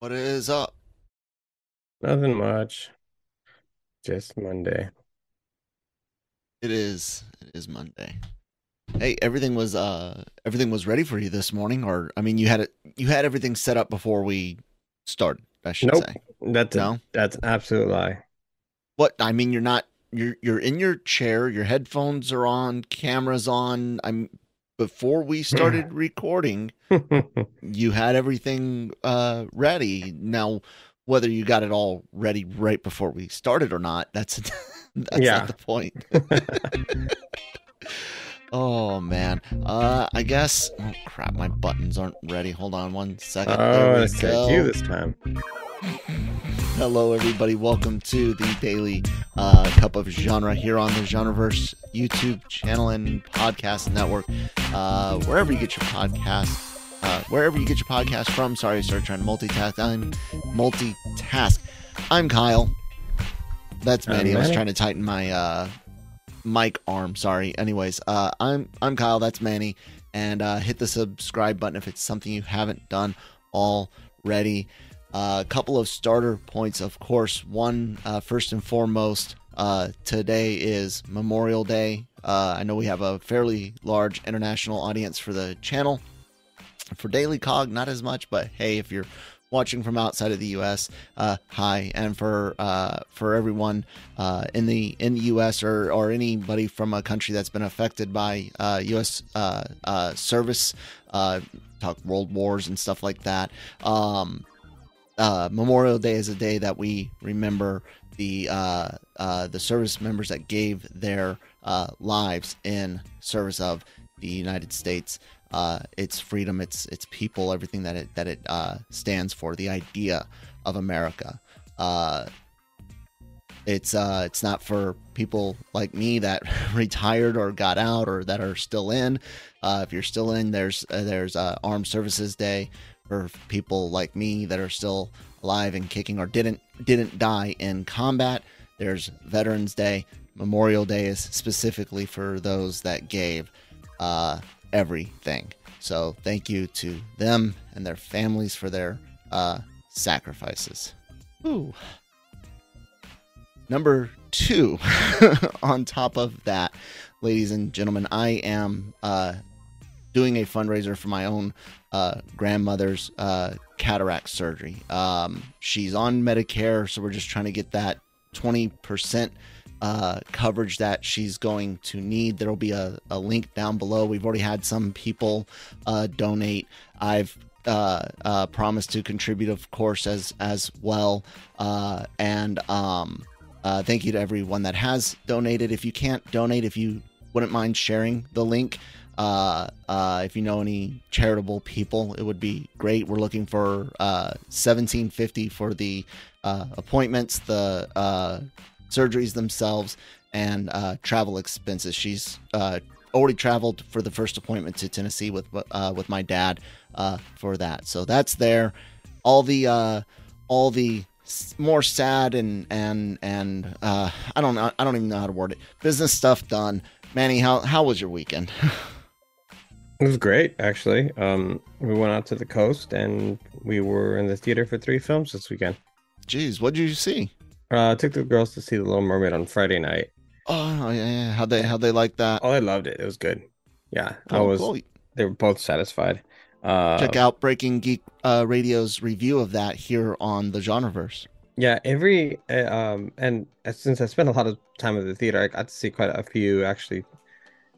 What is up? Nothing much. Just Monday. It is. It is Monday. Hey, everything was uh everything was ready for you this morning, or I mean, you had it. You had everything set up before we started. I should Nope. say. That's No. a, that's an absolute lie. What I mean, you're not. You're you're in your chair. Your headphones are on. Cameras on. I'm. Before we started recording, you had everything uh ready. Now, whether you got it all ready right before we started or not, that's that's Yeah. not the point. Oh man. Uh I guess oh crap, my buttons aren't ready. Hold on one second. Oh, it's go. you this time. Hello everybody. Welcome to the daily uh cup of genre here on the Genreverse YouTube channel and podcast network. Uh wherever you get your podcast. Uh, wherever you get your podcast from. Sorry, I started trying to multitask. I'm multitask. I'm Kyle. That's Manny. I was trying to tighten my uh mic arm. Sorry. Anyways, uh, I'm I'm Kyle. That's Manny, and uh, hit the subscribe button if it's something you haven't done already. A couple of starter points, of course. One, uh, first and foremost, uh, today is Memorial Day. Uh, I know we have a fairly large international audience for the channel. For Daily Cog, not as much, but hey, if you're watching from outside of the U.S., uh, hi, and for uh, for everyone uh, in the in the U.S. or or anybody from a country that's been affected by U.S. Uh, uh, service, uh, talk world wars and stuff like that. Um, Memorial Day is a day that we remember the the service members that gave their lives in service of the United States. Uh, its freedom, its its people, everything that it that it uh, stands for, the idea of America. Uh, it's uh it's not for people like me that retired or got out or that are still in. Uh if you're still in there's uh, there's uh, armed services day for people like me that are still alive and kicking or didn't didn't die in combat. There's veterans day. Memorial day is specifically for those that gave uh everything so thank you to them and their families for their uh sacrifices Ooh. Number two, on top of that, ladies and gentlemen, I am uh, doing a fundraiser for my own uh, grandmother's uh, cataract surgery. Um, she's on Medicare, so we're just trying to get that 20% uh, coverage that she's going to need. There will be a, a link down below. We've already had some people uh, donate. I've uh, uh, promised to contribute, of course, as as well. Uh, and um, uh, thank you to everyone that has donated. If you can't donate, if you wouldn't mind sharing the link, uh, uh, if you know any charitable people, it would be great. We're looking for uh, seventeen fifty for the uh, appointments, the uh, surgeries themselves, and uh, travel expenses. She's uh, already traveled for the first appointment to Tennessee with uh, with my dad uh, for that. So that's there. All the uh, all the more sad and and and uh, I don't know. I don't even know how to word it. Business stuff done. Manny, how how was your weekend? It was great, actually. Um, we went out to the coast and we were in the theater for three films this weekend. Jeez, what did you see? Uh, took the girls to see The Little Mermaid on Friday night. Oh yeah, yeah. How they how they like that? Oh, I loved it. It was good. Yeah, I was. cool. They were both satisfied. Uh, Check out Breaking Geek uh, Radio's review of that here on the Genreverse. Yeah, every uh, um, and uh, since I spent a lot of time at the theater, I got to see quite a few actually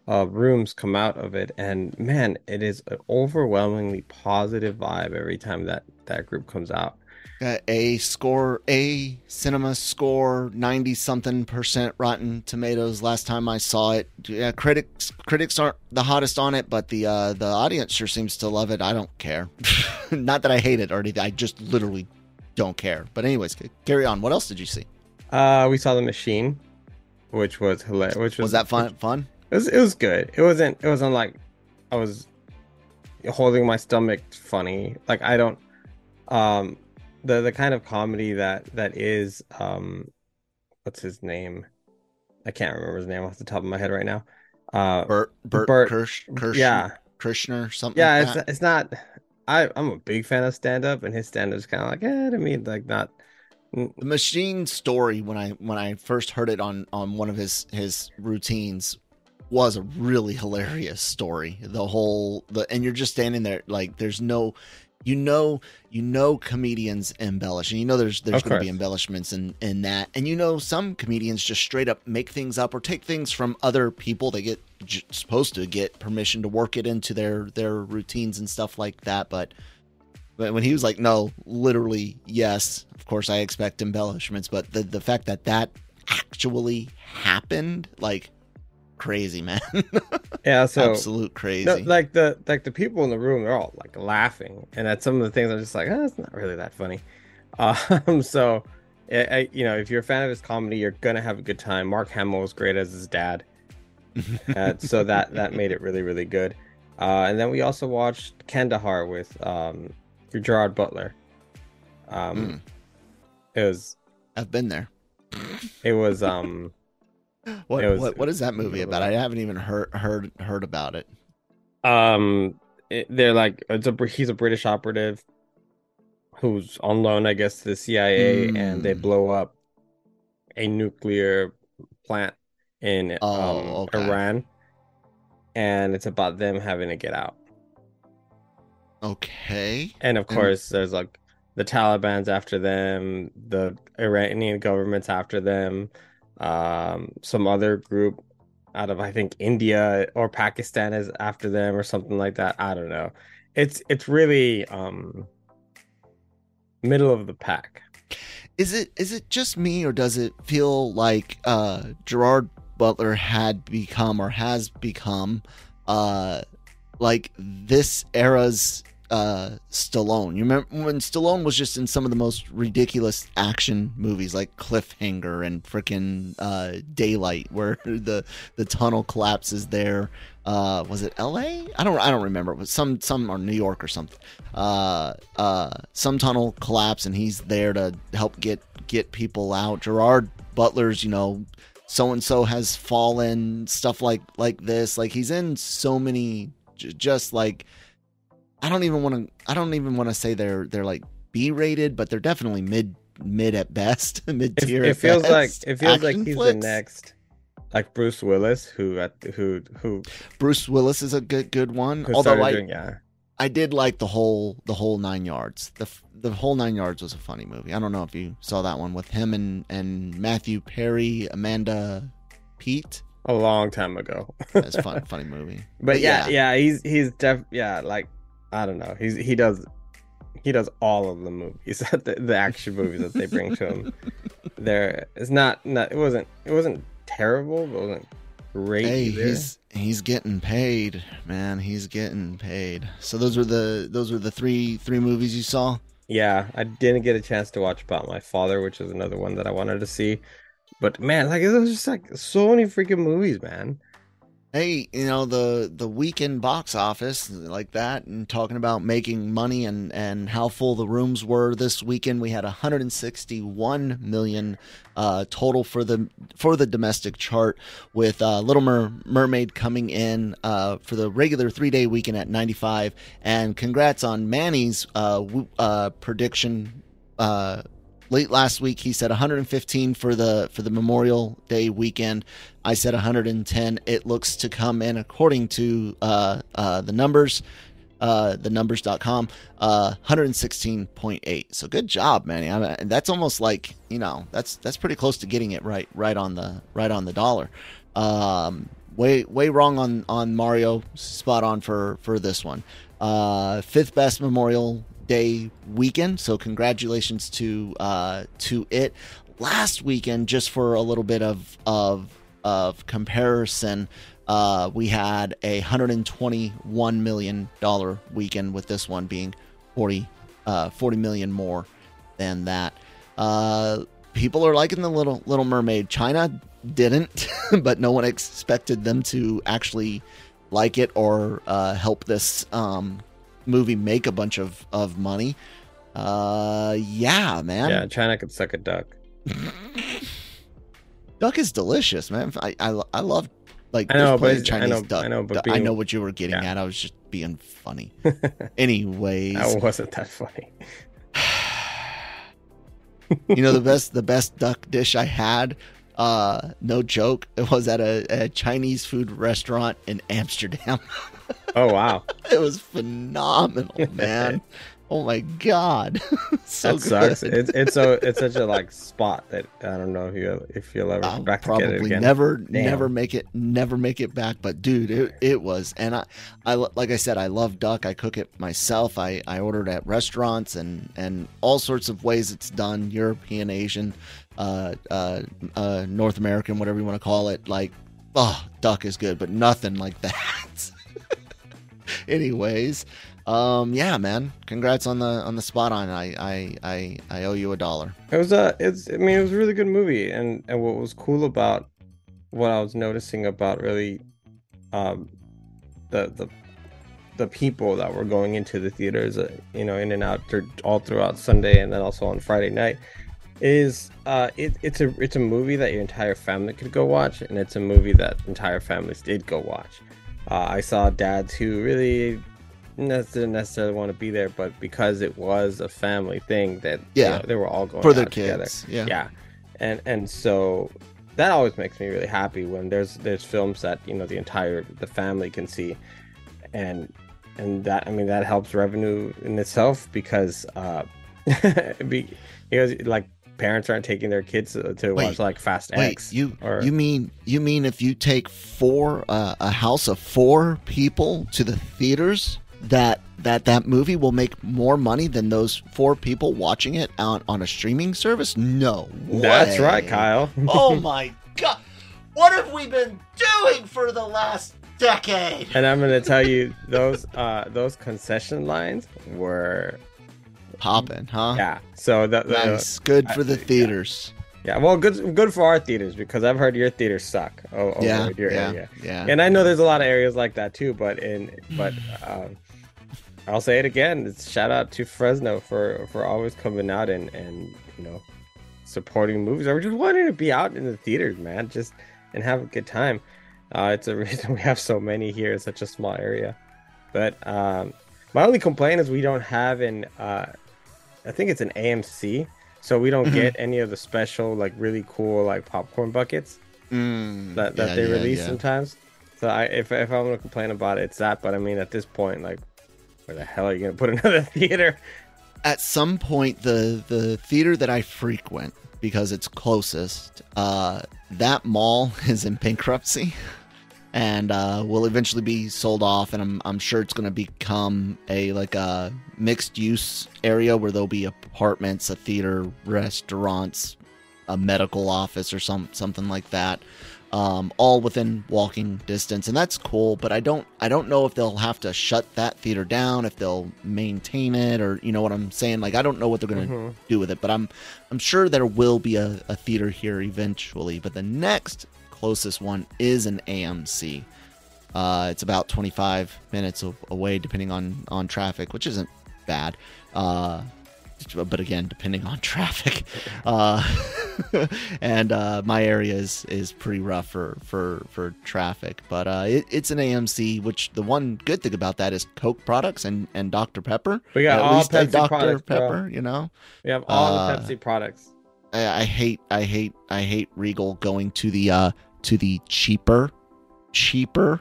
uh rooms come out of it, and man, it is an overwhelmingly positive vibe every time that that group comes out. Uh, a score, a cinema score, ninety something percent Rotten Tomatoes. Last time I saw it, yeah, critics critics aren't the hottest on it, but the uh, the audience sure seems to love it. I don't care. Not that I hate it or anything. I just literally don't care. But anyways, carry on. What else did you see? Uh, we saw The Machine, which was hilarious. Which was Was that fun? Fun? It was it was good. It wasn't it wasn't like I was holding my stomach funny. Like I don't um the the kind of comedy that that is um what's his name? I can't remember his name off the top of my head right now. Uh Bert Bert, Bert- Kirsch, Kirsch yeah. Kirschner something. Yeah, like it's that? it's not I I'm a big fan of stand up, and his stand up is kind of like, eh, to me, like not. The machine story when I when I first heard it on on one of his his routines was a really hilarious story. The whole the and you're just standing there like there's no you know you know comedians embellish and you know there's there's going to be embellishments in in that. And you know some comedians just straight up make things up or take things from other people. They get j- supposed to get permission to work it into their their routines and stuff like that but but when he was like no literally yes of course i expect embellishments but the the fact that that actually happened like crazy man Yeah, so absolute crazy no, like the like the people in the room, they're all like laughing, and at some of the things, I'm just like, oh, it's not really that funny. Um, so, I, I, you know, if you're a fan of his comedy, you're gonna have a good time. Mark Hamill was great as his dad, uh, so that that made it really really good. Uh, and then we also watched Kandahar with um, Gerard Butler. Um, Mm. It was i've been there it was um What, was- what what is that movie about? I haven't even heard heard heard about it. um it, they're like it's a he's a British operative who's on loan, I guess, to the CIA, and they Mm. blow up a nuclear plant in Oh, um, okay. Iran, and it's about them having to get out. Okay. And of And- course, there's like the Taliban's after them, the Iranian government's after them, um, some other group out of I think India or Pakistan is after them or something like that. I don't know. It's it's really um middle of the pack. Is it is it just me or does it feel like uh Gerard Butler had become or has become uh like this era's uh Stallone. You remember when Stallone was just in some of the most ridiculous action movies like Cliffhanger and frickin' uh Daylight where the the tunnel collapses there. Uh was it LA? I don't I don't remember. Was some some or New York or something. Uh uh some tunnel collapse and he's there to help get get people out. Gerard Butler's, you know, so and so has fallen, stuff like like this. Like he's in so many j- just like I don't even want to I don't even want to say they're they're like B rated, but they're definitely mid mid at best, mid It, tier. it feels like it feels like he's the next. like Bruce Willis who at who who Bruce Willis is a good good one. Although I doing yeah. I did like the whole the whole nine yards. The the whole nine yards was a funny movie. I don't know if you saw that one with him and and Matthew Perry, Amanda Peet. a long time ago. That's a fun funny movie. But yeah, yeah, he's he's def yeah, like I don't know. He's he does he does all of the movies, the, the action movies that they bring to him. There, it's not not it wasn't it wasn't terrible, but it wasn't great Hey, either. he's he's getting paid, man. He's getting paid. So those were the those were the three three movies you saw. Yeah, I didn't get a chance to watch About My Father, which is another one that I wanted to see. But man, like it was just like so many freaking movies, man. Hey, you know the the weekend box office like that, and talking about making money and and how full the rooms were this weekend. We had 161 million uh, total for the for the domestic chart, with uh, Little Mer- Mermaid coming in uh, for the regular three day weekend at 95. And congrats on Manny's uh, w- uh, prediction. Late last week he said 115 for the for the Memorial Day weekend. I said 110. It looks to come in according to uh, uh, the numbers, uh, the numbers.com, uh, 116.8. So good job, Manny. I mean, that's almost like you know that's that's pretty close to getting it right right on the right on the dollar. Um, way way wrong on on Mario. Spot on for for this one. Uh, fifth best Memorial Day weekend. So congratulations to uh, to it. Last weekend, just for a little bit of of of comparison, uh, we had a hundred and twenty one million dollar weekend with this one being 40, uh, 40 million more than that. Uh, people are liking the little Little Mermaid. China didn't, but no one expected them to actually like it or uh, help this um, movie make a bunch of of money. Uh, yeah, man. Yeah, China could suck a duck. Duck is delicious, man. I, I, I love Like I know, but Chinese I know, duck. I know, but I know what you were getting yeah. at. I was just being funny. Anyways, that wasn't that funny. you know the best the best duck dish I had. Uh, no joke. It was at a, a Chinese food restaurant in Amsterdam. Oh wow, it was phenomenal, man. oh my god, so that sucks. good. It's it's so it's such a like spot that I don't know if you if you'll ever I'll back to get it probably again. never Damn. never make it never make it back but dude it, it was and I, I like i said i love duck i cook it myself i i ordered at restaurants and and all sorts of ways it's done european asian uh uh, uh north american whatever you want to call it like oh duck is good but nothing like that anyways um yeah man. Congrats on the on the spot on i i i, I owe you a dollar. It was a it's I mean it was a really good movie. And and what was cool about what I was noticing about really um the the the people that were going into the theaters uh, you know in and out through, all throughout Sunday and then also on Friday night is uh it, it's a it's a movie that your entire family could go watch. And it's a movie that entire families did go watch. Uh, I saw dads who really didn't necessarily want to be there, but because it was a family thing, that you Yeah. know, they were all going for their out together. kids yeah Yeah, and and so that always makes me really happy when there's there's films that you know the entire the family can see, and and that I mean that helps revenue in itself because uh because like parents aren't taking their kids to, to Wait, watch like Fast Wait, X. you or- you mean you mean if you take four uh, a house of four people to the theaters that that that movie will make more money than those four people watching it on on a streaming service? No, That's right, Kyle. oh my god, what have we been doing for the last decade? And I'm gonna tell you those uh those concession lines were Popping, huh? yeah. So the Nice, good for the I- yeah. theaters. yeah, well, good good for our theaters because I've heard your theaters suck over Yeah, your yeah, area. yeah. And I know there's a lot of areas like that too, but in but um, I'll say it again. It's shout out to Fresno for for always coming out and and you know supporting movies or just wanting to be out in the theaters, man, just and have a good time. Uh, it's a reason we have so many here in such a small area. But um, my only complaint is we don't have an uh, I think it's an AMC, so we don't Mhm. get any of the special like really cool like popcorn buckets Mm, that, that yeah, they yeah, release yeah. sometimes. So I, if if I'm gonna complain about it, it's that. But I mean, at this point, like, where the hell are you gonna put another theater? at some point the the theater that I frequent because it's closest, uh, that mall is in bankruptcy and uh, will eventually be sold off. And I'm I'm sure it's going to become a like a mixed use area where there'll be apartments, a theater, restaurants, a medical office, or some something like that. Um, all within walking distance, and that's cool. But I don't, I don't know if they'll have to shut that theater down, if they'll maintain it, or you know what I'm saying. Like I don't know what they're gonna Mhm. do with it, but I'm, I'm sure there will be a, a theater here eventually. But the next closest one is an AMC. Uh, it's about 25 minutes away, depending on on traffic, which isn't bad. Uh, but again, depending on traffic, uh, and uh, my area is, is pretty rough for for for traffic. But uh, it, it's an AMC, which the one good thing about that is Coke products and, and Dr Pepper. We got At all least Pepsi Dr products, bro. Pepper, you know. We have all Uh, the Pepsi products. I, I hate I hate I hate Regal going to the uh to the cheaper cheaper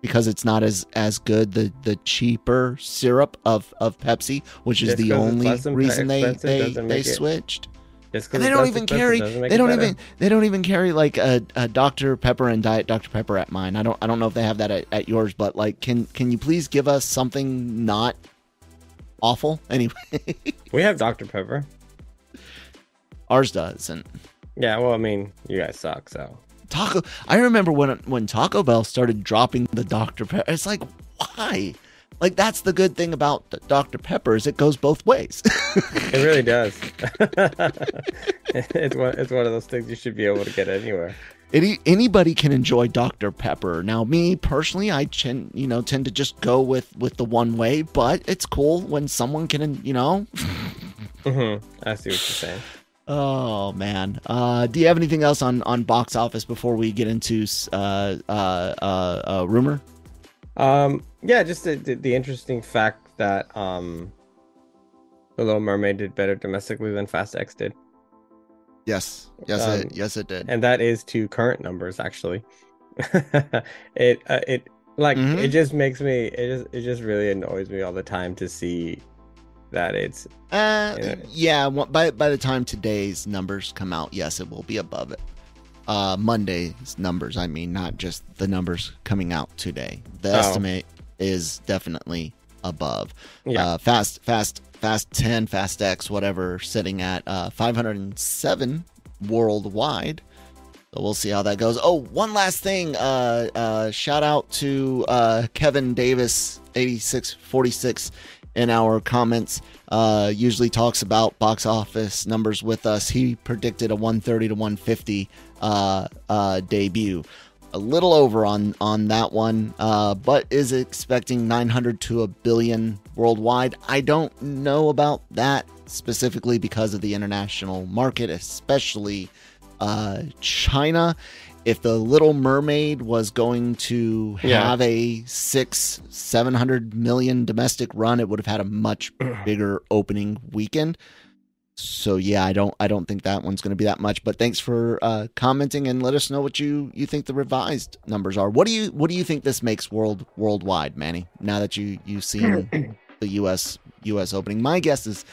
because it's not as as good the the cheaper syrup of of Pepsi which is Just the only reason they they, they make it- switched. Just 'cause and they don't even carry they don't even they don't even carry like a, a Dr Pepper and Diet Dr Pepper at mine. I don't I don't know if they have that at, at yours but like can can you please give us something not awful? Anyway. We have Dr Pepper. ours doesn't. Yeah, well, I mean, you guys suck, so Taco. I remember when when Taco Bell started dropping the Dr Pepper. It's like why? Like that's the good thing about Dr Pepper is it goes both ways. it really does. it's one it's one of those things you should be able to get anywhere. Any, anybody can enjoy Dr Pepper. Now, me personally, I tend you know tend to just go with with the one way, but it's cool when someone can you know. hmm I see what you're saying. Oh man. Uh, do you have anything else on on box office before we get into uh, uh, uh, uh, rumor? Um, yeah, just the, the, the interesting fact that um, the Little Mermaid did better domestically than Fast X did, Yes. Yes. Um, it, yes, it did. and that is to current numbers actually. it uh, it like Mhm. it just makes me it just it just really annoys me all the time to see that it's Uh, Yeah. yeah. wha- By by the time today's numbers come out, yes, it will be above it. Uh, Monday's numbers. I mean, not just the numbers coming out today. The Oh. estimate is definitely above. yeah Uh, fast, fast, fast ten, fast X, whatever, sitting at uh 507 worldwide. So we'll see how that goes. Oh, one last thing. Uh, uh, shout out to uh, Kevin Davis, 8646 in our comments. Uh, usually talks about box office numbers with us. He predicted a 130 to 150 uh, uh, debut. A little over on on that one, uh, but is expecting 900 to a billion worldwide. I don't know about that specifically because of the international market, especially uh, China. If the Little Mermaid was going to Yeah. have a six, seven hundred million domestic run, it would have had a much bigger opening weekend. So yeah, I don't, I don't think that one's going to be that much. But thanks for uh, commenting and let us know what you you think the revised numbers are. What do you what do you think this makes world worldwide, Manny? Now that you you've seen the U.S. U.S. opening, my guess is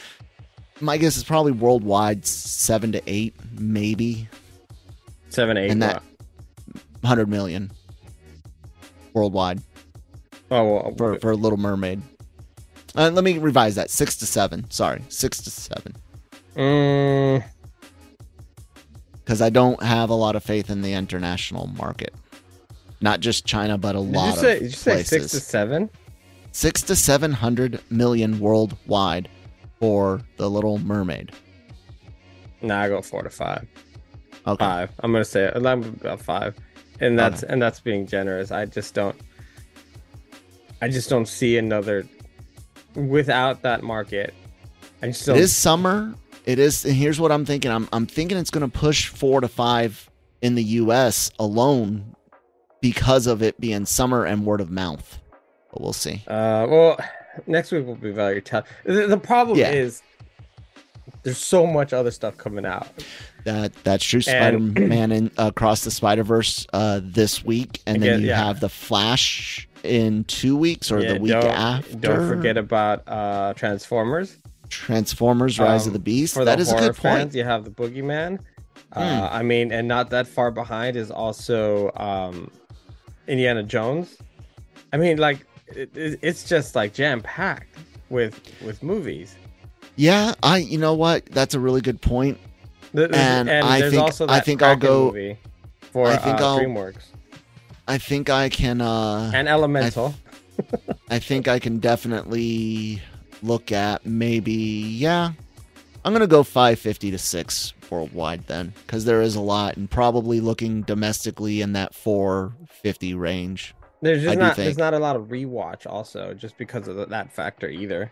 my guess is probably worldwide seven to eight, maybe seven eight and that- hundred million worldwide oh well, for for Little Mermaid. Uh, let me revise that: six to seven. Sorry, six to seven. mm, Because I don't have a lot of faith in the international market, not just China, but a did lot you say of did you say places. six to seven six to seven hundred million worldwide for the Little Mermaid. nah I go four to five Okay. five I'm gonna say I'm about five and that's and that's being generous I just don't I just don't see another without that market I just don't It is summer. It is. And here's what I'm thinking. I'm I'm thinking it's going to push four to five in the U.S. alone because of it being summer and word of mouth. But we'll see. Uh, well, next week will be very tough. The, the problem Yeah. is there's so much other stuff coming out. That that's true. Spider Man in Across the Spider Verse uh, this week, and then you yeah. have the Flash in two weeks or Yeah, the week don't, after. Don't forget about uh, Transformers. Transformers: Rise Um, of the Beast. For That the is a good point. fans, you have the Boogeyman. Hmm. Uh, I mean, and not that far behind is also um, Indiana Jones. I mean, like it, it, it's just like jam packed with with movies. Yeah, I. You know what? That's a really good point. Th- th- And I think- also I think I'll go- movie for I think uh, I'll- DreamWorks I think I can. uh and Elemental. I think I can definitely look at maybe yeah. I'm gonna go 550 to six worldwide then, because there is a lot, and probably looking domestically in that 450 range. There's just do not there's not a lot of rewatch also just because of that factor either.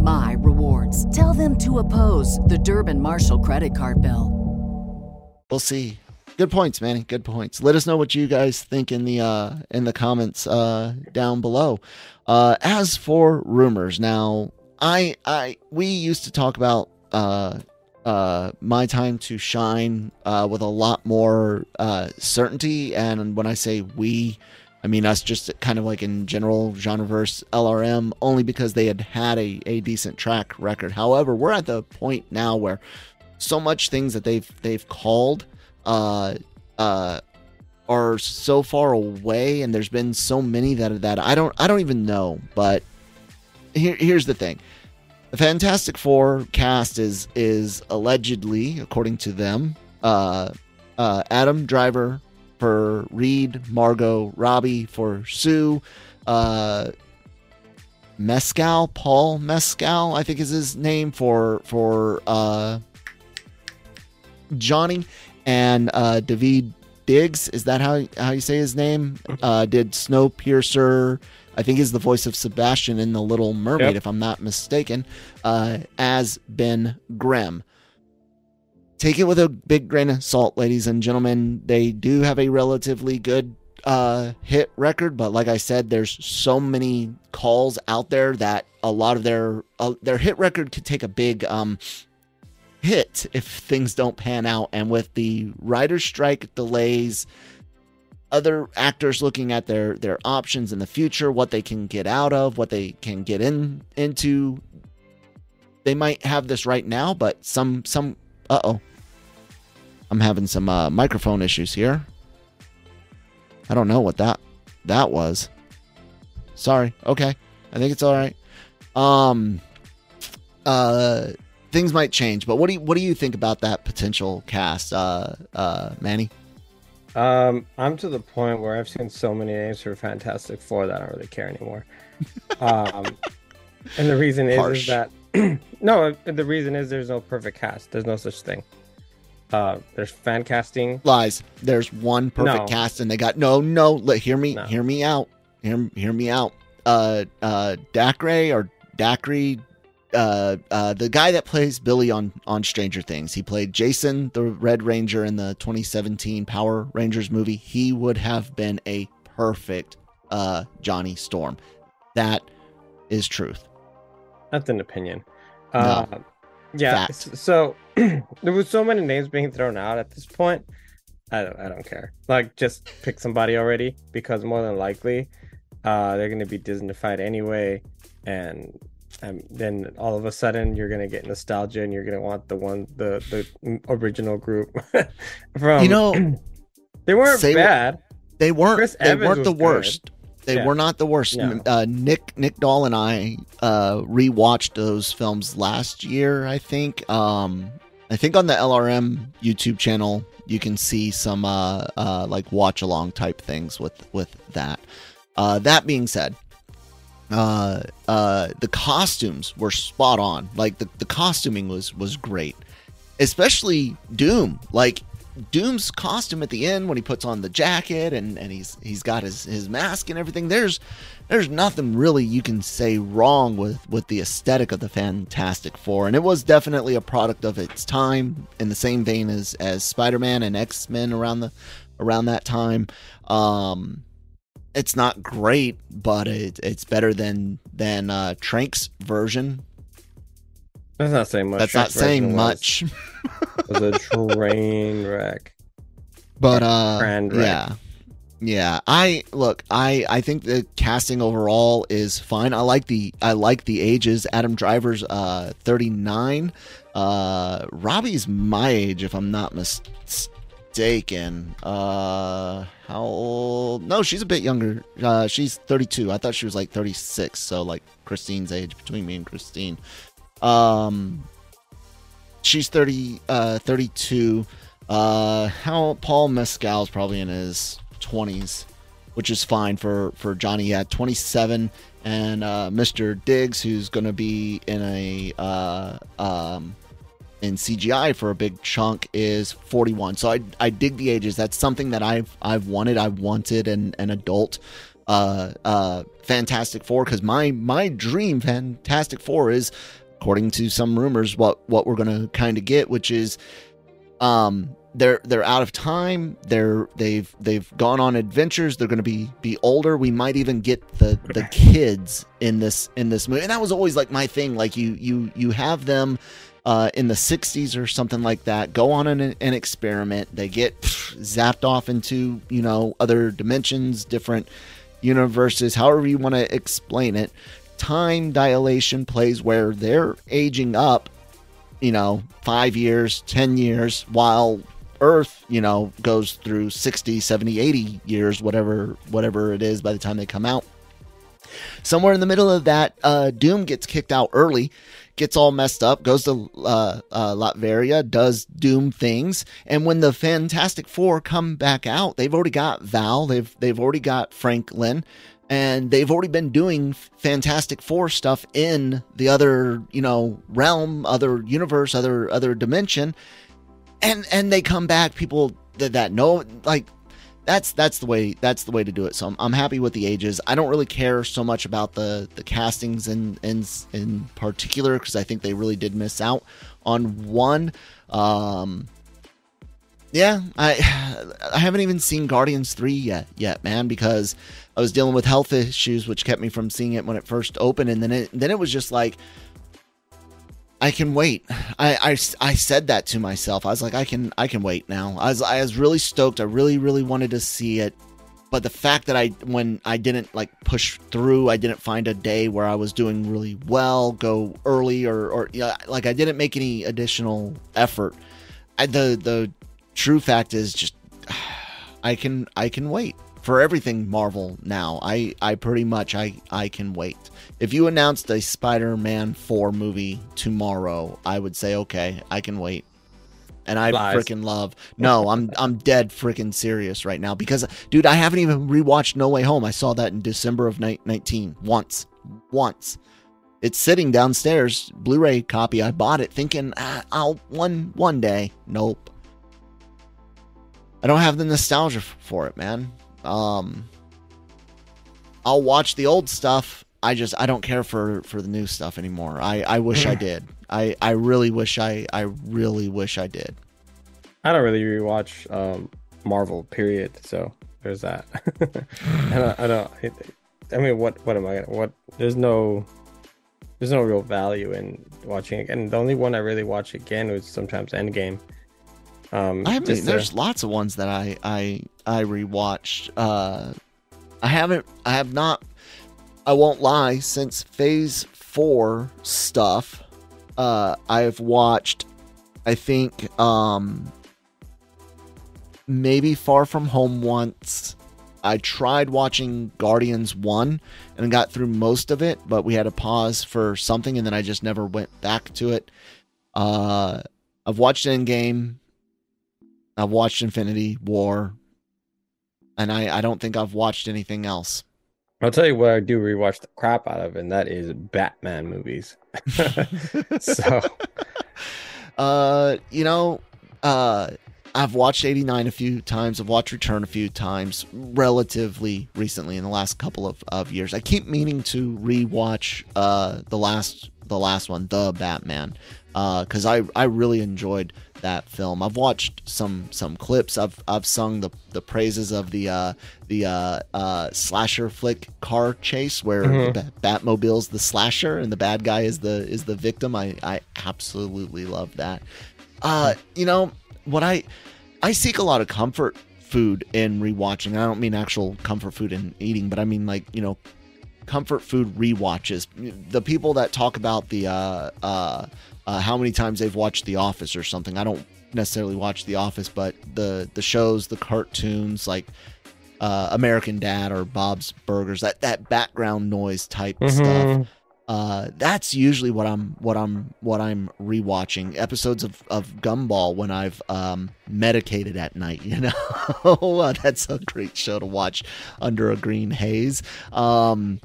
my rewards. Tell them to oppose the Durbin Marshall credit card bill. We'll see. Good points, Manny. Good points. Let us know what you guys think in the uh in the comments uh down below. Uh as for rumors, now I I we used to talk about uh uh my time to shine uh with a lot more uh certainty and when I say we I mean us just kind of like in general genreverse LRM only because they had had a, a decent track record. However, we're at the point now where so much things that they've they've called uh uh are so far away and there's been so many that that I don't I don't even know but here here's the thing the Fantastic Four cast is is allegedly according to them uh uh Adam Driver for Reed, Margot, Robbie for Sue, uh, Mescal, Paul Mescal, I think is his name for for uh, Johnny, and uh, David Diggs. Is that how how you say his name? Uh, did Snowpiercer? I think is the voice of Sebastian in The Little Mermaid, Yep. if I'm not mistaken, uh, as Ben Grimm. Take it with a big grain of salt, ladies and gentlemen. They do have a relatively good uh, hit record, but like I said, there's so many calls out there that a lot of their uh, their hit record could take a big um, hit if things don't pan out. And with the writer's strike delays, other actors looking at their their options in the future, what they can get out of, what they can get in into. They might have this right now, but some some uh oh. I'm having some uh, microphone issues here. I don't know what that that was. Sorry. Okay. I think it's all right. Um uh things might change, but what do you what do you think about that potential cast uh uh Manny? Um, I'm to the point where I've seen so many names for Fantastic Four that I don't really care anymore. um, and the reason is, is that no, the reason is there's no perfect cast. There's no such thing. Uh, there's fan casting. Lies. There's one perfect No. cast and they got no no let hear me No. hear me out. Hear hear me out. Uh uh Dacre or Dacre uh, uh, the guy that plays Billy on on Stranger Things, he played Jason, the Red Ranger in the 2017 Power Rangers movie. He would have been a perfect uh, Johnny Storm. That is truth. That's an opinion. No. Uh, yeah. Fact. So there was so many names being thrown out at this point. I don't. I don't care. Like, just pick somebody already because more than likely, uh, they're going to be Disneyfied anyway, and um, then all of a sudden you're going to get nostalgia and you're going to want the one the the original group from. you know, they weren't bad. they weren't Chris they Evans weren't the good. worst. They Yeah. were not the worst. No. Uh, Nick Nick Dahl and I uh, rewatched those films last year. I think. Um, I think on the LRM YouTube channel you can see some uh, uh, like watch along type things with with that. Uh, that being said, uh, uh, the costumes were spot on. Like the, the costuming was was great, especially Doom. Like Doom's costume at the end when he puts on the jacket and, and he's he's got his, his mask and everything. There's there's nothing really you can say wrong with with the aesthetic of the Fantastic Four, and it was definitely a product of its time in the same vein as as Spider Man and X Men around the around that time. Um, it's not great, but it, it's better than than uh, Trank's version. That's not saying much. That's not saying much, Was a train wreck. but uh, wreck. yeah, yeah. I look. I I think the casting overall is fine. I like the I like the ages. Adam Driver's uh 39. Uh, Robbie's my age, if I'm not mistaken. Uh, how old? No, she's a bit younger. Uh, she's 32. I thought she was like 36. So like Christine's age between me and Christine. Um, she's 30, uh, 32. Uh, how Paul Mescal's probably in his 20s, which is fine for for Johnny. Yeah, 27, and uh, Mr. Diggs, who's going to be in a uh, um, in CGI for a big chunk, is 41. So I I dig the ages. That's something that I've I've wanted. I wanted an an adult uh uh Fantastic Four because my my dream Fantastic Four is according to some rumors what what we're gonna kind of get, which is um they're they're out of time. They're they've they've gone on adventures. They're going to be be older. We might even get the the kids in this in this movie. And that was always like my thing. Like you you you have them uh, in the 60s or something like that go on an, an experiment. They get pff, zapped off into you know other dimensions different universes however you want to explain it time dilation plays where they're aging up you know, five years, 10 years, while Earth, you know, goes through 60, 70, 80 years, whatever, whatever it is by the time they come out. Somewhere in the middle of that, uh, Doom gets kicked out early, gets all messed up, goes to uh, uh, Latveria, does Doom things, and when the Fantastic Four come back out, they've already got Val, they've they've already got Franklin, and they've already been doing Fantastic Four stuff in the other you know realm, other universe, other other dimension, and and they come back, people that that know like that's that's the way that's the way to do it. So I'm, I'm happy with the ages. I don't really care so much about the the castings in in in particular because I think they really did miss out on one. Um, yeah, I I haven't even seen Guardians three yet yet, man, because I was dealing with health issues which kept me from seeing it when it first opened, and then it then it was just like I can wait. I, I, I said that to myself. I was like, I can I can wait now. I was I was really stoked. I really really wanted to see it, but the fact that I when I didn't like push through, I didn't find a day where I was doing really well, go early or or yeah, like I didn't make any additional effort. I, the the true fact is just I can I can wait for everything Marvel now. I I pretty much I I can wait. If you announced a Spider-Man 4 movie tomorrow, I would say okay, I can wait. And I freaking love. No, I'm I'm dead freaking serious right now because dude, I haven't even rewatched No Way Home. I saw that in December of 19 once. Once. It's sitting downstairs, Blu-ray copy. I bought it thinking ah, I'll one one day. Nope. I don't have the nostalgia for it, man. Um I'll watch the old stuff I just I don't care for for the new stuff anymore. I I wish I did. I I really wish I I really wish I did. I don't really rewatch um, Marvel. Period. So there's that. I don't. I don't. I mean, what what am I gonna? What? There's no. There's no real value in watching it. And the only one I really watch again was sometimes Endgame. Um, I mean, there's lots of ones that I I I rewatched. Uh, I haven't. I have not I won't lie, since phase four stuff, uh, I've watched, I think, um, maybe Far From Home once. I tried watching Guardians 1 and got through most of it, but we had a pause for something and then I just never went back to it. Uh, I've watched Endgame. I've watched Infinity War. And I, I don't think I've watched anything else. I'll tell you what I do rewatch the crap out of, and that is Batman movies. so, uh, you know, uh, I've watched 89 a few times. I've watched Return a few times relatively recently in the last couple of, of years. I keep meaning to rewatch uh, the last the last one, The Batman, because uh, I, I really enjoyed that film. I've watched some some clips. I've I've sung the the praises of the uh, the uh, uh, slasher flick car chase where mm-hmm. Batmobile's the slasher and the bad guy is the is the victim. I I absolutely love that. Uh, you know what I I seek a lot of comfort food in rewatching. I don't mean actual comfort food in eating, but I mean like you know comfort food rewatches. The people that talk about the uh, uh, uh, how many times they've watched The Office or something. I don't necessarily watch The Office, but the the shows, the cartoons like uh, American Dad or Bob's Burgers, that that background noise type mm-hmm. stuff. Uh, that's usually what I'm what I'm what I'm rewatching episodes of, of Gumball when I've um, medicated at night. You know, that's a great show to watch under a green haze. Um,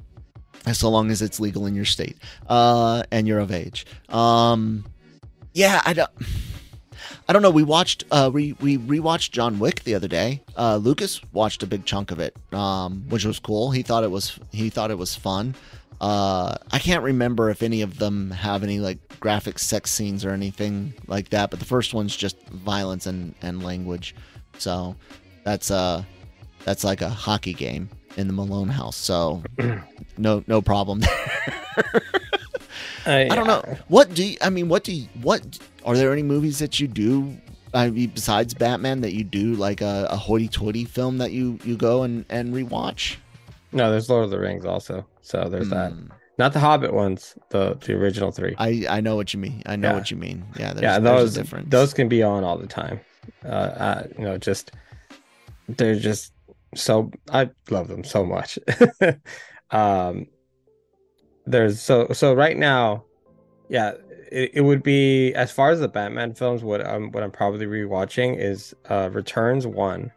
so long as it's legal in your state uh, and you're of age. Um, yeah, I don't. I don't know. We watched uh, we we rewatched John Wick the other day. Uh, Lucas watched a big chunk of it, um, which was cool. He thought it was he thought it was fun. Uh, I can't remember if any of them have any like graphic sex scenes or anything like that, but the first one's just violence and, and language. So that's uh that's like a hockey game in the Malone house. So no no problem there. I, I don't know. What do you, I mean? What do you, what are there any movies that you do? I mean, besides Batman, that you do like a, a hoity-toity film that you you go and and rewatch? No, there's Lord of the Rings also. So there's mm. that. Hmm. Not the Hobbit ones, the the original three. I I know what you mean. I know yeah. what you mean. Yeah, yeah, those difference. those can be on all the time. Uh, uh, you know, just they're just so I love them so much. um, there's so so right now, Yeah, it, it would be as far as the Batman films. What I'm what I'm probably rewatching is uh, Returns one,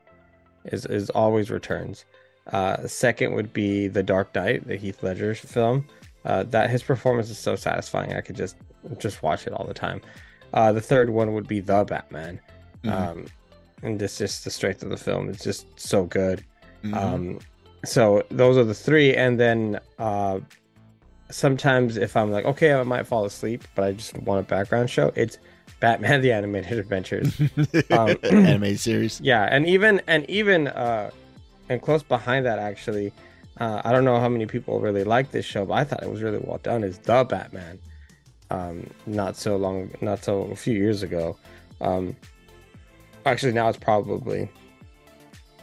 is is always Returns. Uh, second would be The Dark Knight, the Heath Ledger film. Uh, that his performance is so satisfying. I could just just watch it all the time. Uh, the third one would be The Batman, Mhm. um, and this just the strength of the film. It's just so good. Mhm. Um, so those are the three, and then uh, sometimes if I'm like, okay, I might fall asleep, but I just want a background show. It's Batman: The Animated Adventures. um, anime series. yeah, and even and even uh, and close behind that actually, uh, I don't know how many people really like this show, but I thought it was really well done. Is The Batman? Um, not so long, not so a few years ago. Um, actually, now it's probably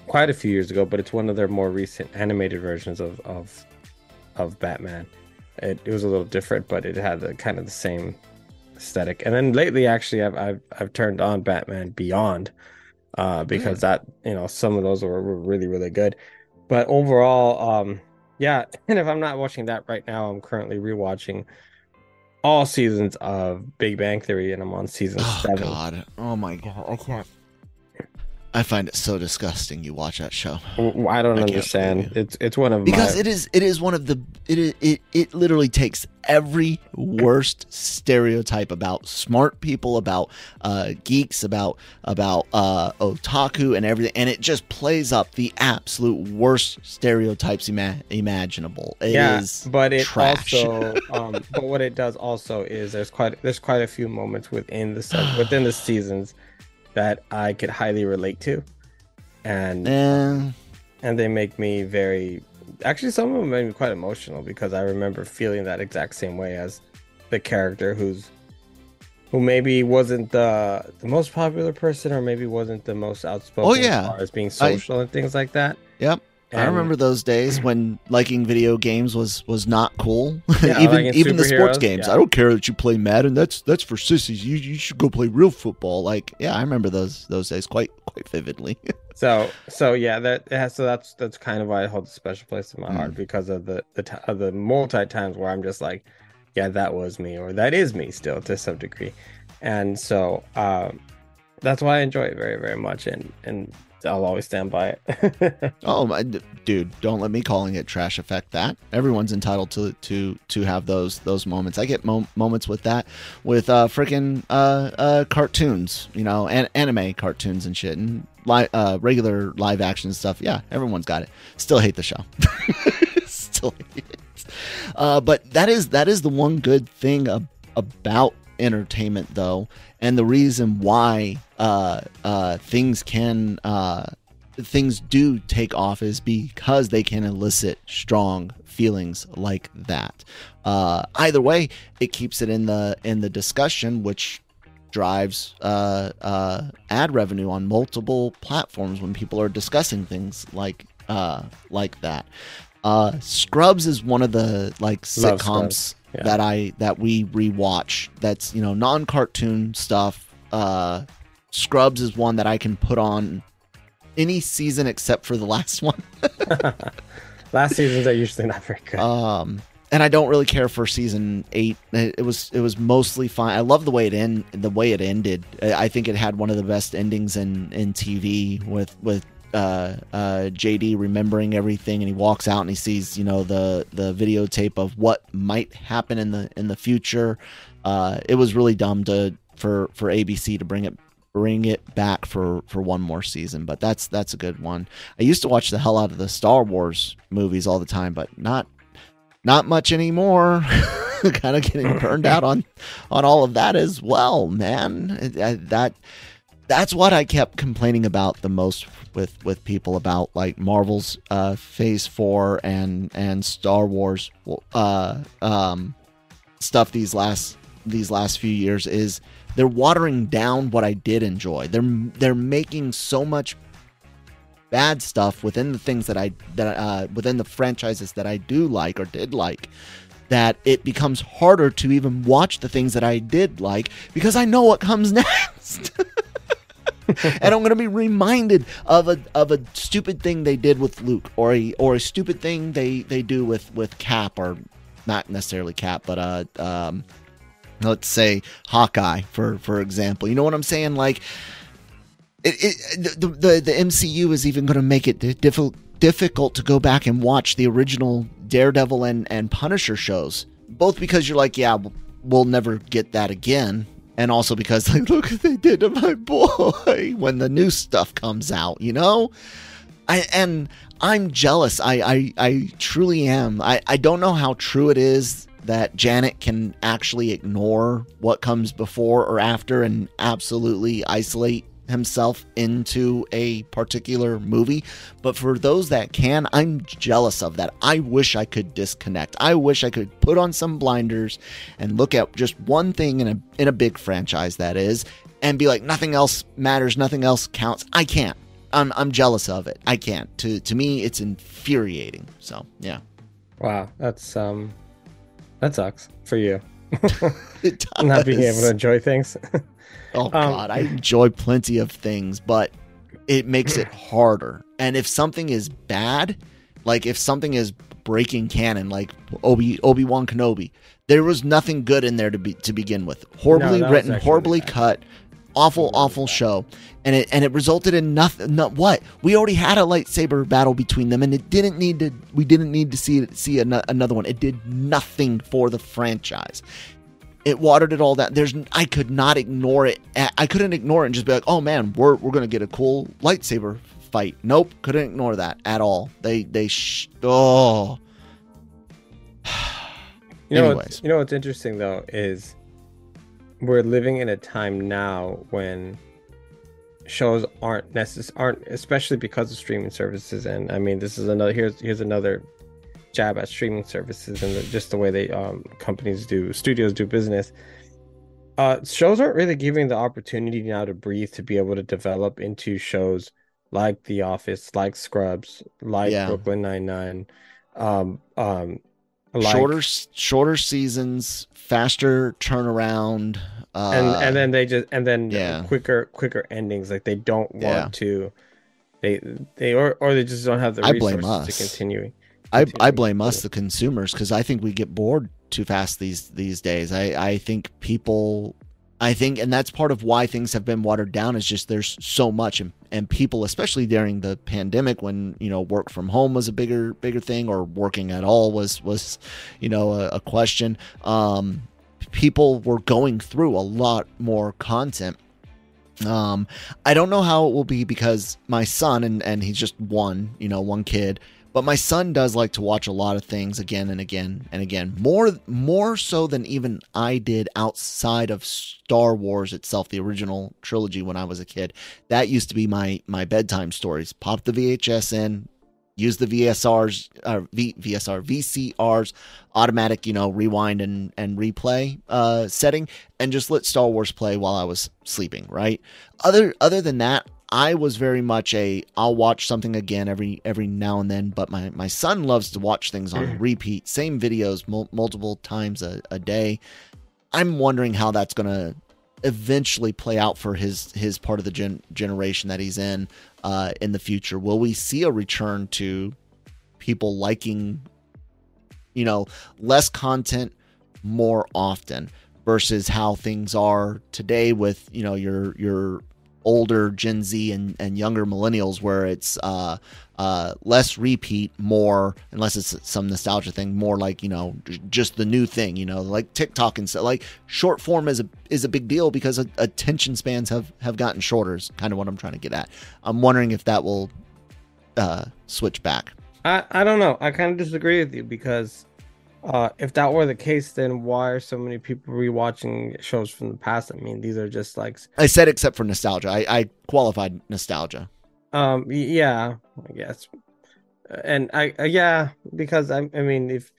quite a few years ago, but it's one of their more recent animated versions of of of Batman. It, it was a little different, but it had the kind of the same aesthetic. And then lately, actually, I've I've, I've turned on Batman Beyond uh, because that you know some of those were, were really really good. But overall, um, yeah. And if I'm not watching that right now, I'm currently rewatching all seasons of Big Bang Theory, and I'm on season Oh seven. God! Oh my God! I can't. I find it so disgusting. You watch that show I don't I understand. It's it's one of because my it is it is one of the it is, it it literally takes every worst stereotype about smart people, about uh, geeks, about about uh, otaku and everything, and it just plays up the absolute worst stereotypes ima- imaginable. It is yeah, but it trash. also um, but what it does also is there's quite there's quite a few moments within the within the seasons that I could highly relate to, and Eh, and they make me very actually some of them made me quite emotional because I remember feeling that exact same way as the character who's who maybe wasn't the the most popular person or maybe wasn't the most outspoken Oh, yeah. as far as being social and things like that. Yep. I remember those days when liking video games was was not cool. Yeah, even even the sports games. yeah. I don't care that you play Madden. That's that's for sissies. You you should go play real football. Like yeah, I remember those those days quite quite vividly. So so yeah, that it has, so that's that's kind of why I hold a special place in my Mm. heart because of the the ti- of the multi times where I'm just like, yeah, that was me or that is me still to some degree, and so um, that's why I enjoy it very very much and and I'll always stand by it. oh my dude, don't let me calling it trash affect that. Everyone's entitled to to to have those those moments. I get mo- moments with that with uh freaking uh uh cartoons, you know, and anime cartoons and shit and uh regular live action stuff. Yeah, everyone's got it. Still hate the show. Still hate it. Uh, but that is that is the one good thing ab- about entertainment though and the reason why uh, uh, things can uh, things do take off is because they can elicit strong feelings like that uh, either way it keeps it in the in the discussion which drives uh, uh, ad revenue on multiple platforms when people are discussing things like uh, like that uh, Scrubs is one of the like sitcoms yeah. that I that we rewatch. That's you know non cartoon stuff. Uh, Scrubs is one that I can put on any season except for the last one. Last seasons are usually not very good. Um, and I don't really care for season eight. It, was it was mostly fine. I love the way it end the way it ended. I I think it had one of the best endings in in TV with with uh, uh, JD remembering everything, and he walks out and he sees you know the the videotape of what might happen in the in the future. Uh, it was really dumb to for for ABC to bring it bring it back for for one more season but that's that's a good one. I used to watch the hell out of the star wars movies all the time but not not much anymore. Kind of getting burned out on on all of that as well man. I- that that's what i kept complaining about the most with with people about like marvel's uh phase 4 and and star wars uh um stuff these last these last few years is they're watering down what I did enjoy. They're they're making so much bad stuff within the things that I that uh, within the franchises that I do like or did like that it becomes harder to even watch the things that I did like because I know what comes next. and I'm going to be reminded of a of a stupid thing they did with Luke or a or a stupid thing they they do with with Cap or not necessarily Cap but uh um let's say Hawkeye for for example. You know what I'm saying? Like it, it the, the the MCU is even going to make it difficult difficult to go back and watch the original Daredevil and and Punisher shows. Both because you're like, yeah, we'll never get that again, and also because like, look what they did to my boy when the new stuff comes out. You know, I and I'm jealous. I I, I truly am. I I don't know how true it is that Janet can actually ignore what comes before or after and absolutely isolate himself into a particular movie. But for those that can, I'm jealous of that. I wish I could disconnect. I wish I could put on some blinders and look at just one thing in a in a big franchise that is and be like nothing else matters, nothing else counts. I can't. I'm I'm jealous of it. I can't. To to me it's infuriating. So, yeah. Wow, that's um that sucks for you. Not being able to enjoy things. oh um, God, I enjoy plenty of things, but it makes it harder. And if something is bad, like if something is breaking canon, like Obi Obi Wan Kenobi, there was nothing good in there to be to begin with. Horribly no, written, horribly cut, awful, awful show, and it and it resulted in nothing. Not what we already had a lightsaber battle between them, and it didn't need to. We didn't need to see see an, another one. It did nothing for the franchise. It watered it all down. There's I could not ignore it. I couldn't ignore it and just be like, oh man, we're we're gonna get a cool lightsaber fight. Nope, couldn't ignore that at all. They they sh- oh. You know, Anyways. you know what's interesting though is we're living in a time now when shows aren't necessary aren't especially because of streaming services and i mean this is another here's here's another jab at streaming services and the, just the way they um, companies do studios do business uh shows aren't really giving the opportunity now to breathe to be able to develop into shows like the office like scrubs like yeah. brooklyn 99 um um like, shorter shorter seasons faster turnaround uh, and and then they just and then yeah. quicker quicker endings like they don't want yeah. to they they or or they just don't have the resources I blame us. to continue. I, I blame us the consumers because I think we get bored too fast these these days. I, I think people I think, and that's part of why things have been watered down. Is just there's so much, and, and people, especially during the pandemic, when you know work from home was a bigger bigger thing, or working at all was was, you know, a, a question. Um, people were going through a lot more content. Um, I don't know how it will be because my son and and he's just one, you know, one kid. But my son does like to watch a lot of things again and again and again. More more so than even I did outside of Star Wars itself, the original trilogy when I was a kid. That used to be my my bedtime stories. Pop the VHS in, use the VSRs, uh, v, VSR, VCRs, automatic, you know, rewind and, and replay uh, setting, and just let Star Wars play while I was sleeping. Right. Other other than that, I was very much a I'll watch something again every every now and then, but my my son loves to watch things on repeat, same videos mul- multiple times a, a day. I'm wondering how that's going to eventually play out for his his part of the gen- generation that he's in uh, in the future. Will we see a return to people liking, you know, less content more often versus how things are today with you know your your older Gen Z and, and younger millennials where it's uh, uh, less repeat, more unless it's some nostalgia thing, more like you know just the new thing, you know, like TikTok and stuff. Like short form is a is a big deal because attention spans have have gotten shorter. Is kind of what I'm trying to get at. I'm wondering if that will uh, switch back. I I don't know. I kind of disagree with you because uh, if that were the case, then why are so many people rewatching shows from the past? I mean, these are just like I said, except for nostalgia. I, I qualified nostalgia. Um, yeah, I guess, and I uh, yeah, because I I mean, if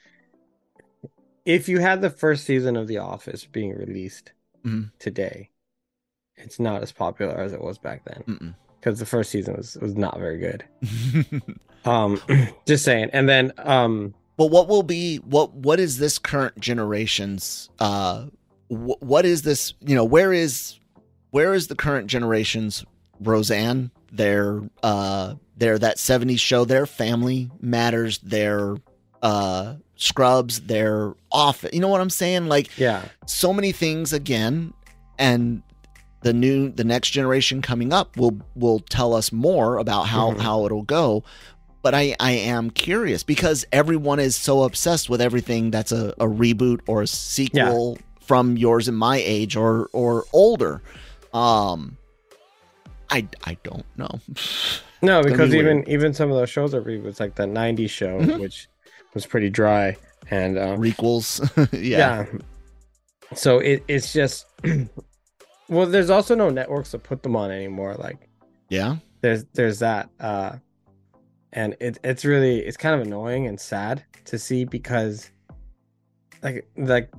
if you had the first season of The Office being released mm-hmm. today, it's not as popular as it was back then because the first season was was not very good. um, just saying, and then um but what will be what what is this current generation's uh wh- what is this you know where is where is the current generation's Roseanne their uh their that 70s show their family matters their uh Scrubs, they're off. You know what I'm saying? Like Yeah. so many things again, and the new the next generation coming up will will tell us more about how Mhm. how it'll go. But I I am curious because everyone is so obsessed with everything that's a, a reboot or a sequel from yours and my age or or older. Um, I I don't know. No, because be even even some of those shows are reboots, like the '90s show, Mhm. which was pretty dry, and um, Requels, yeah. yeah. So it it's just well, there's also no networks to put them on anymore. Like yeah, there's there's that, uh, and it it's really it's kind of annoying and sad to see because like like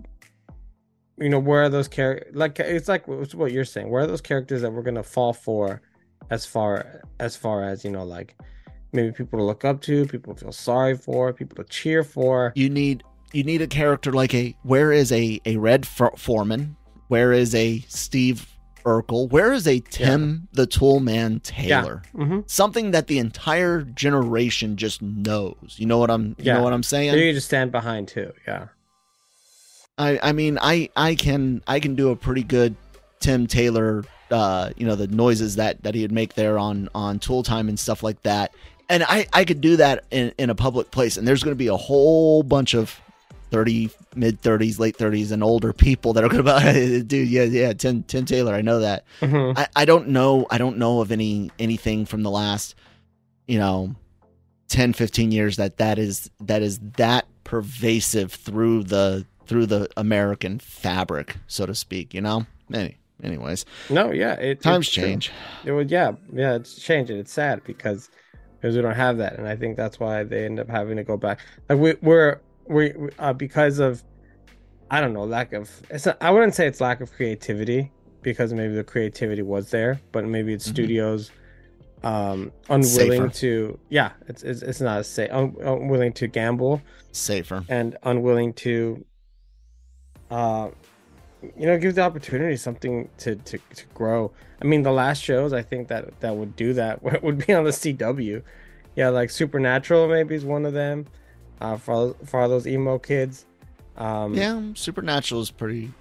you know where are those characters like it's like it's what you're saying where are those characters that we're gonna fall for as far as far as you know like maybe people to look up to people to feel sorry for people to cheer for You need you need a character like a where is a a Red For- Foreman? Where is a Steve Urkel? Where is a Tim the Toolman Taylor? mm-hmm. Something that the entire generation just knows. You know what I'm you Yeah. know what I'm so saying? you just stand behind too yeah I I mean I I can I can do a pretty good Tim Taylor uh you know the noises that that he'd make there on on tool time and stuff like that and I I could do that in in a public place and there's going to be a whole bunch of 30 mid 30s late 30s and older people that are going be dude yeah yeah Tim Tim Taylor I know that Mhm. I, I don't know I don't know of any anything from the last you know 10 15 years that that is that is that pervasive through the through the American fabric so to speak you know any anyways no yeah it, times change It would, yeah, yeah, it's changing. It's sad because because we don't have that, and I think that's why they end up having to go back. Like we, we're we uh, because of I don't know lack of. It's not, I wouldn't say it's lack of creativity because maybe the creativity was there, but maybe it's Mhm. studios um unwilling Safer. to yeah it's it's, it's not a say un, unwilling to gamble safer and unwilling to uh you know give the opportunity something to to, to grow i mean the last shows i think that that would do that would be on the cw yeah like supernatural maybe is one of them uh for for all those emo kids um yeah supernatural is pretty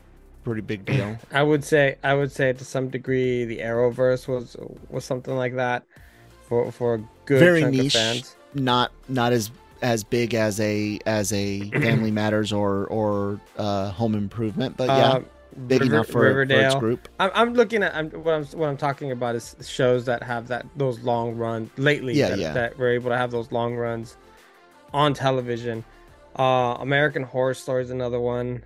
pretty big deal i would say i would say to some degree the arrowverse was was something like that for for a good Very chunk niche. of fans not not as as big as a as a family matters or or uh home improvement but yeah Uh, big River- enough for, for its group I'm, I'm looking at I'm, what I'm what I'm talking about is shows that have that those long runs lately. Yeah, that, yeah. that we're able to have those long runs on television. Uh, American Horror Story is another one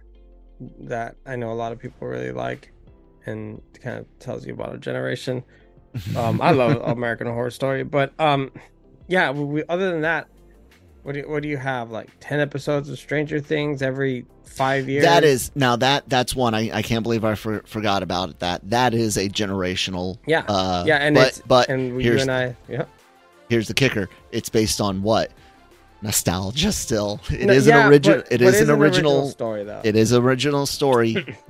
that I know a lot of people really like, and kind of tells you about a generation. Um, I love American Horror Story, but um, yeah. We, we, other than that, what do you, what do you have? Like ten episodes of Stranger Things every five years. That is now that that's one I, I can't believe I for, forgot about. That that is a generational. yeah, Uh, yeah, and but it's but and you and I, yeah. here's the kicker. It's based on what nostalgia. Still, it No, is yeah, an original. It is it's an original. story, though. It is original story.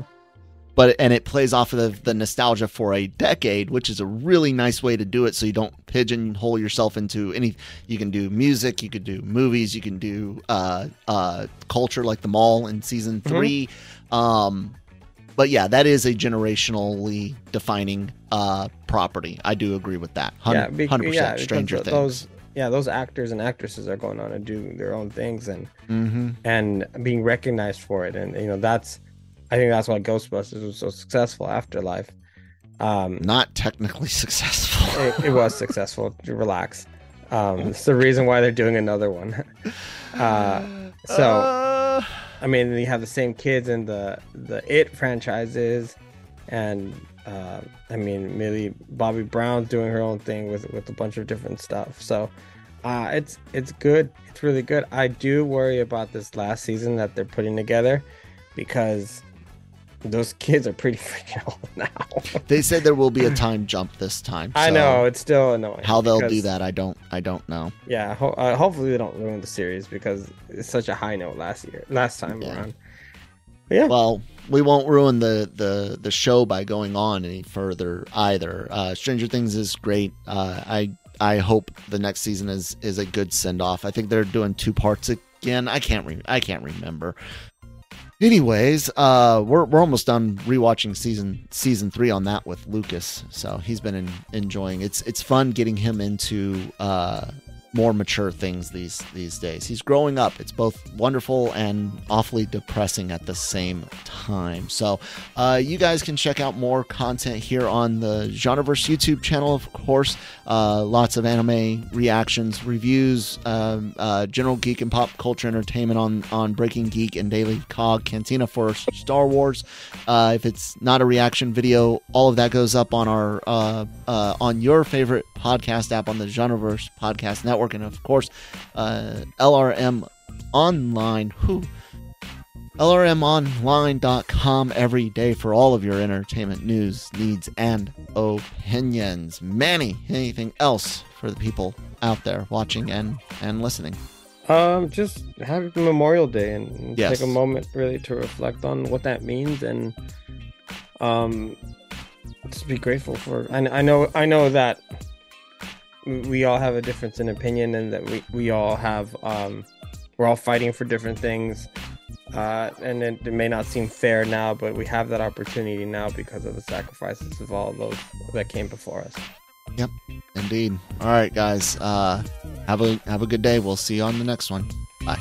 But and it plays off of the, the nostalgia for a decade, which is a really nice way to do it. So you don't pigeonhole yourself into any. You can do music, you could do movies, you can do uh, uh, culture like the mall in season Mm-hmm. 3 Um, but yeah, that is a generationally defining uh, property. I do agree with that. yeah, bec- Hundred yeah, percent. because Stranger th- Things. Those, yeah, those actors and actresses are going on to do their own things and hmm and being recognized for it, and you know that's, I think that's why Ghostbusters was so successful. Afterlife, um, Not technically successful. it, it was successful. Relax. Um, it's the reason why they're doing another one. Uh, so Uh, I mean, you have the same kids in the the It franchises, and uh, I mean, Millie Bobby Brown's doing her own thing with with a bunch of different stuff. So uh, it's it's good. It's really good. I do worry about this last season that they're putting together because those kids are pretty freaking old now. they said there will be a time jump this time. I know it's still annoying. how they'll do that. I don't. I don't know. Yeah, ho- uh, hopefully they don't ruin the series because it's such a high note last year, last time Yeah. around. Yeah, Well, we won't ruin the the the show by going on any further either. Uh, Stranger Things is great. Uh, I I hope the next season is is a good send off. I think they're doing two parts again. I can't re- I can't remember. Anyways, uh, we're we're almost done rewatching season season three on that with Lucas, so he's been in, enjoying. It's it's fun getting him into uh, more mature things these these days. He's growing up. It's both wonderful and awfully depressing at the same time. So, uh, you guys can check out more content here on the Genreverse YouTube channel, of course. Uh, lots of anime reactions, reviews, um, uh, general geek and pop culture entertainment on on Breaking Geek and Daily Cog, Cantina for Star Wars. Uh, if it's not a reaction video, all of that goes up on our uh, uh, on your favorite podcast app on the Genreverse Podcast Network, and of course, uh, LRM Online. Who? LRMOnline.com every day for all of your entertainment news, needs, and opinions. Manny, anything else for the people out there watching and, and listening? Um, just happy Memorial Day and Yes. take a moment really to reflect on what that means and um, just be grateful for. I, I know I know that we all have a difference in opinion and that we we all have um, we're all fighting for different things. Uh, and it, it may not seem fair now, but we have that opportunity now because of the sacrifices of all those that came before us. Yep. Indeed. All right, guys. Uh, have a have a good day. We'll see you on the next one. Bye.